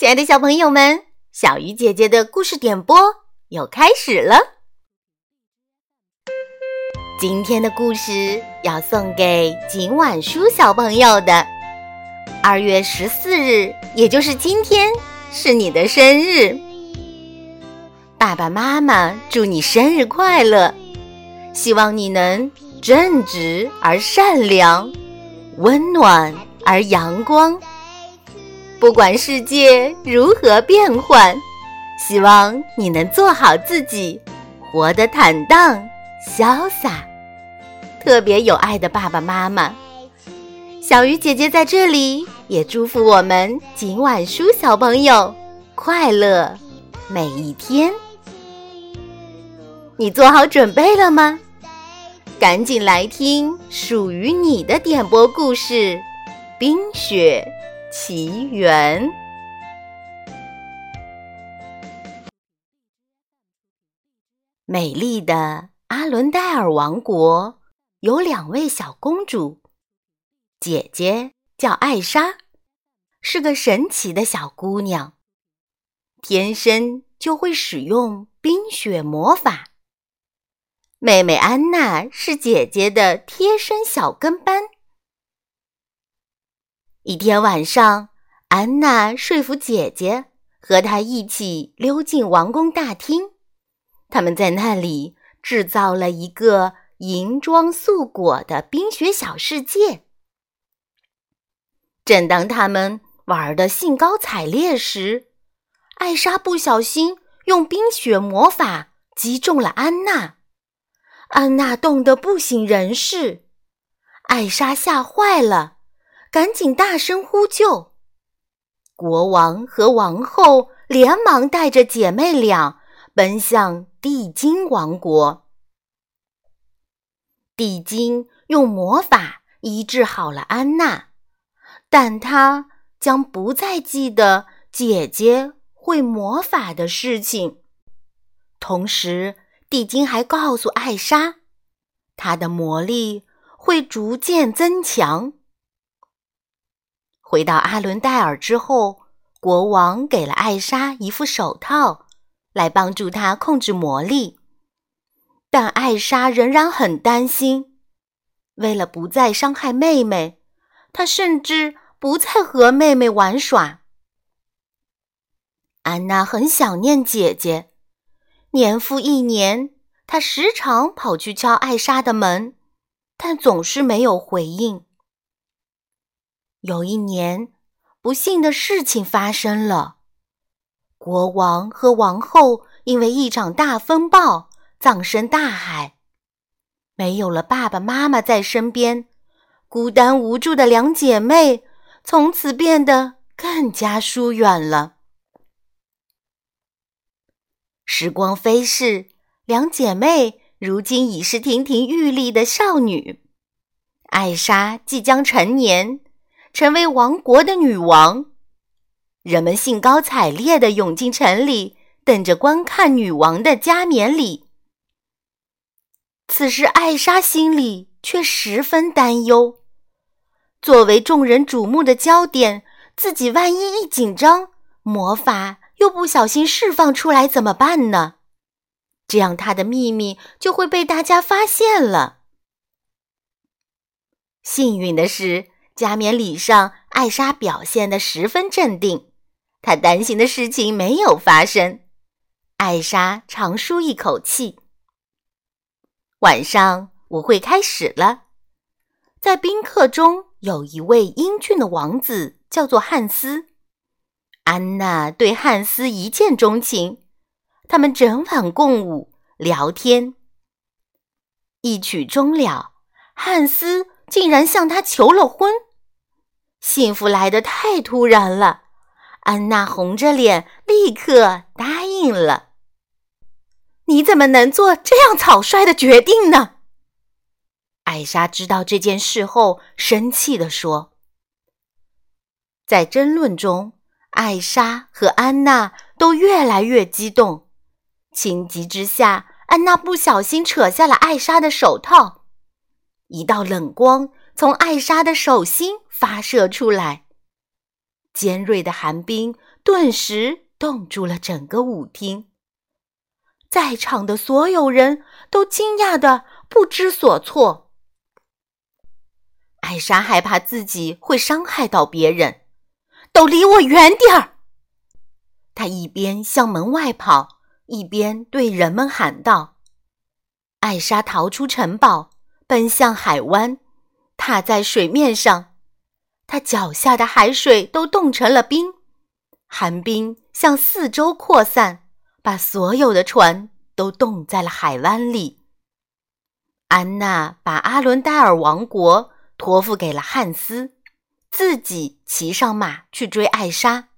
亲爱的小朋友们，小鱼姐姐的故事点播又开始了。今天的故事要送给景晚书小朋友的。二月十四日，也就是今天，是你的生日。爸爸妈妈祝你生日快乐，希望你能正直而善良，温暖而阳光。不管世界如何变幻，希望你能做好自己，活得坦荡潇洒。特别有爱的爸爸妈妈，小鱼姐姐在这里也祝福我们今晚书小朋友快乐每一天。你做好准备了吗？赶紧来听属于你的点播故事《冰雪》。奇缘。美丽的阿伦戴尔王国有两位小公主，姐姐叫艾莎，是个神奇的小姑娘，天生就会使用冰雪魔法。妹妹安娜是姐姐的贴身小跟班。一天晚上，安娜说服姐姐和她一起溜进王宫大厅。他们在那里制造了一个银装素裹的冰雪小世界。正当他们玩的兴高采烈时，艾莎不小心用冰雪魔法击中了安娜，安娜冻得不省人事，艾莎吓坏了。赶紧大声呼救！国王和王后连忙带着姐妹俩奔向地精王国。地精用魔法医治好了安娜，但她将不再记得姐姐会魔法的事情。同时，地精还告诉艾莎，她的魔力会逐渐增强。回到阿伦戴尔之后，国王给了艾莎一副手套，来帮助她控制魔力。但艾莎仍然很担心，为了不再伤害妹妹，她甚至不再和妹妹玩耍。安娜很想念姐姐，年复一年，她时常跑去敲艾莎的门，但总是没有回应。有一年，不幸的事情发生了。国王和王后因为一场大风暴葬身大海，没有了爸爸妈妈在身边，孤单无助的两姐妹从此变得更加疏远了。时光飞逝，两姐妹如今已是亭亭玉立的少女。艾莎即将成年。成为王国的女王，人们兴高采烈地涌进城里，等着观看女王的加冕礼。此时，艾莎心里却十分担忧：作为众人瞩目的焦点，自己万一一紧张，魔法又不小心释放出来怎么办呢？这样，她的秘密就会被大家发现了。幸运的是。加冕礼上，艾莎表现得十分镇定，她担心的事情没有发生。艾莎长舒一口气。晚上舞会开始了，在宾客中有一位英俊的王子，叫做汉斯。安娜对汉斯一见钟情，他们整晚共舞聊天。一曲终了，汉斯竟然向她求了婚。幸福来得太突然了，安娜红着脸，立刻答应了。你怎么能做这样草率的决定呢？艾莎知道这件事后，生气地说。在争论中，艾莎和安娜都越来越激动，情急之下，安娜不小心扯下了艾莎的手套，一道冷光从艾莎的手心。发射出来，尖锐的寒冰顿时冻住了整个舞厅。在场的所有人都惊讶的不知所措。艾莎害怕自己会伤害到别人，都离我远点儿！她一边向门外跑，一边对人们喊道：“艾莎逃出城堡，奔向海湾，踏在水面上，他脚下的海水都冻成了冰，寒冰向四周扩散。”把所有的船都冻在了海湾里。安娜把阿伦戴尔王国托付给了汉斯，自己骑上马去追艾莎。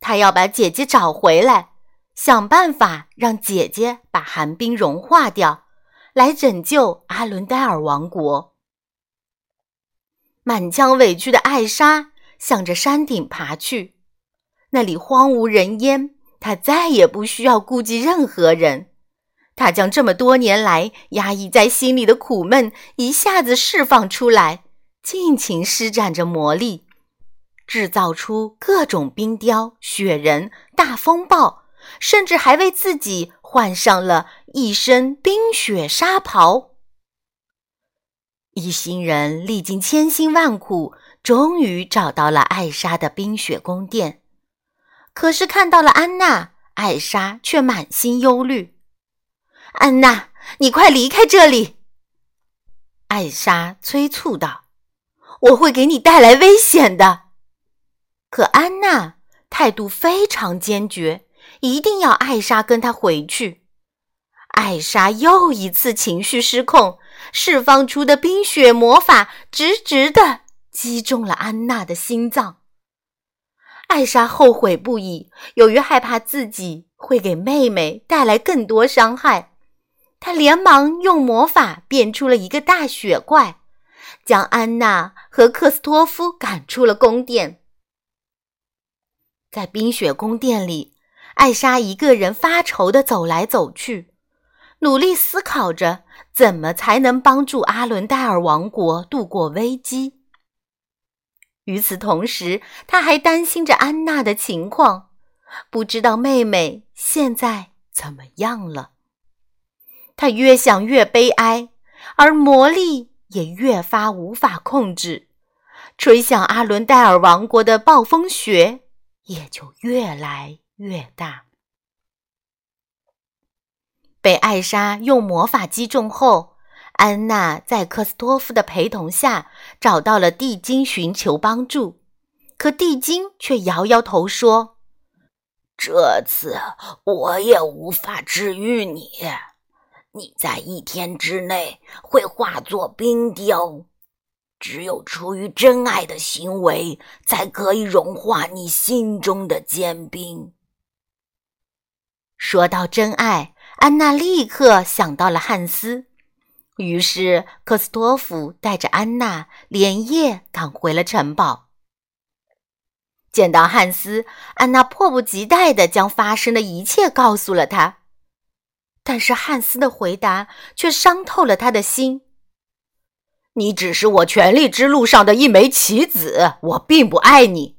她要把姐姐找回来，想办法让姐姐把寒冰融化掉，来拯救阿伦戴尔王国。满腔委屈的艾莎向着山顶爬去，那里荒无人烟。她再也不需要顾及任何人，她将这么多年来压抑在心里的苦闷一下子释放出来，尽情施展着魔力，制造出各种冰雕、雪人、大风暴，甚至还为自己换上了一身冰雪纱袍。一行人历经千辛万苦，终于找到了艾莎的冰雪宫殿。可是看到了安娜，艾莎却满心忧虑。安娜，你快离开这里！艾莎催促道：“我会给你带来危险的。”可安娜态度非常坚决，一定要艾莎跟她回去。艾莎又一次情绪失控，释放出的冰雪魔法直直的击中了安娜的心脏。艾莎后悔不已，由于害怕自己会给妹妹带来更多伤害，她连忙用魔法变出了一个大雪怪，将安娜和克斯托夫赶出了宫殿。在冰雪宫殿里，艾莎一个人发愁地走来走去，努力思考着怎么才能帮助阿伦戴尔王国度过危机。与此同时，他还担心着安娜的情况，不知道妹妹现在怎么样了。他越想越悲哀，而魔力也越发无法控制，吹向阿伦戴尔王国的暴风雪也就越来越大。被艾莎用魔法击中后。安娜在克斯托夫的陪同下找到了地精，寻求帮助。可地精却摇摇头说：“这次我也无法治愈你，你在一天之内会化作冰雕。只有出于真爱的行为，才可以融化你心中的坚冰。”说到真爱，安娜立刻想到了汉斯。于是，克斯托夫带着安娜连夜赶回了城堡。见到汉斯，安娜迫不及待地将发生的一切告诉了他。但是汉斯的回答却伤透了他的心：“你只是我权力之路上的一枚棋子，我并不爱你。”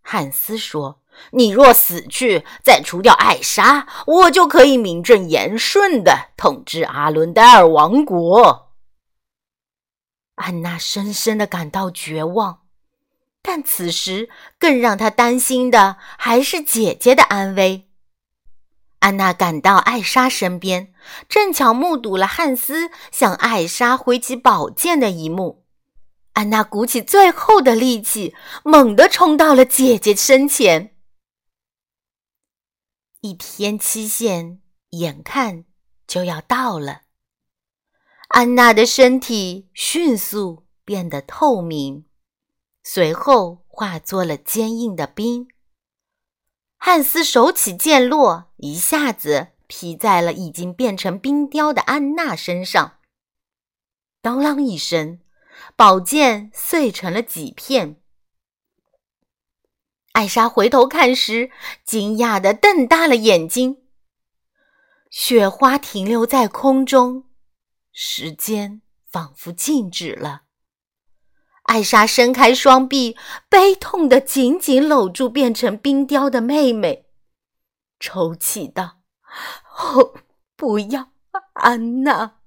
汉斯说。你若死去，再除掉艾莎，我就可以名正言顺的统治阿伦戴尔王国。安娜深深的感到绝望，但此时更让她担心的还是姐姐的安危。安娜赶到艾莎身边，正巧目睹了汉斯向艾莎挥起宝剑的一幕。安娜鼓起最后的力气，猛地冲到了姐姐身前。一天期限眼看就要到了，安娜的身体迅速变得透明，随后化作了坚硬的冰。汉斯手起剑落，一下子劈在了已经变成冰雕的安娜身上。当啷一声，宝剑碎成了几片。艾莎回头看时，惊讶的瞪大了眼睛。雪花停留在空中，时间仿佛静止了。艾莎伸开双臂，悲痛地紧紧搂住变成冰雕的妹妹，抽泣道：“哦，不要，安娜！”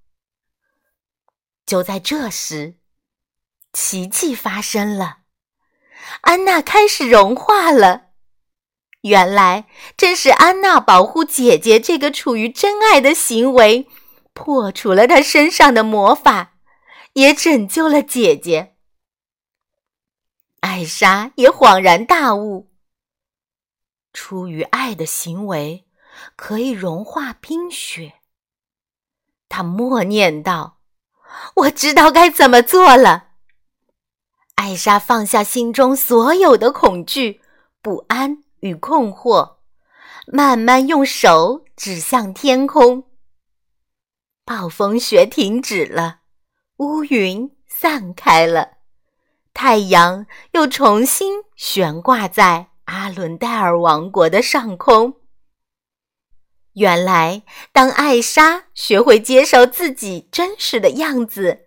就在这时，奇迹发生了，安娜开始融化了。原来，正是安娜保护姐姐这个处于真爱的行为，破除了她身上的魔法，也拯救了姐姐。艾莎也恍然大悟：出于爱的行为可以融化冰雪。她默念道：“我知道该怎么做了。”艾莎放下心中所有的恐惧、不安。与困惑，慢慢用手指向天空。暴风雪停止了，乌云散开了，太阳又重新悬挂在阿伦戴尔王国的上空。原来，当艾莎学会接受自己真实的样子，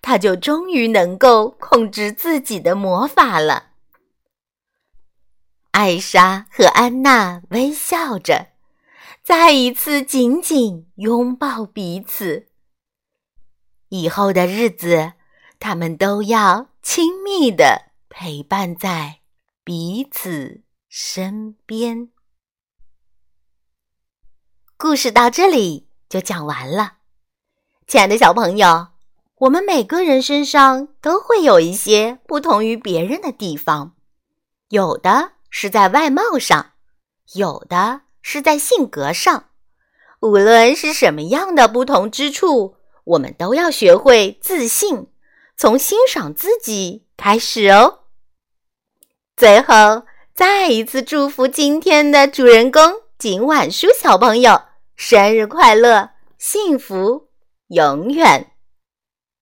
他就终于能够控制自己的魔法了。艾莎和安娜微笑着，再一次紧紧拥抱彼此。以后的日子，他们都要亲密的陪伴在彼此身边。故事到这里就讲完了，亲爱的小朋友，我们每个人身上都会有一些不同于别人的地方，有的。是在外貌上，有的是在性格上。无论是什么样的不同之处，我们都要学会自信，从欣赏自己开始哦。最后，再一次祝福今天的主人公景晚书小朋友生日快乐，幸福永远。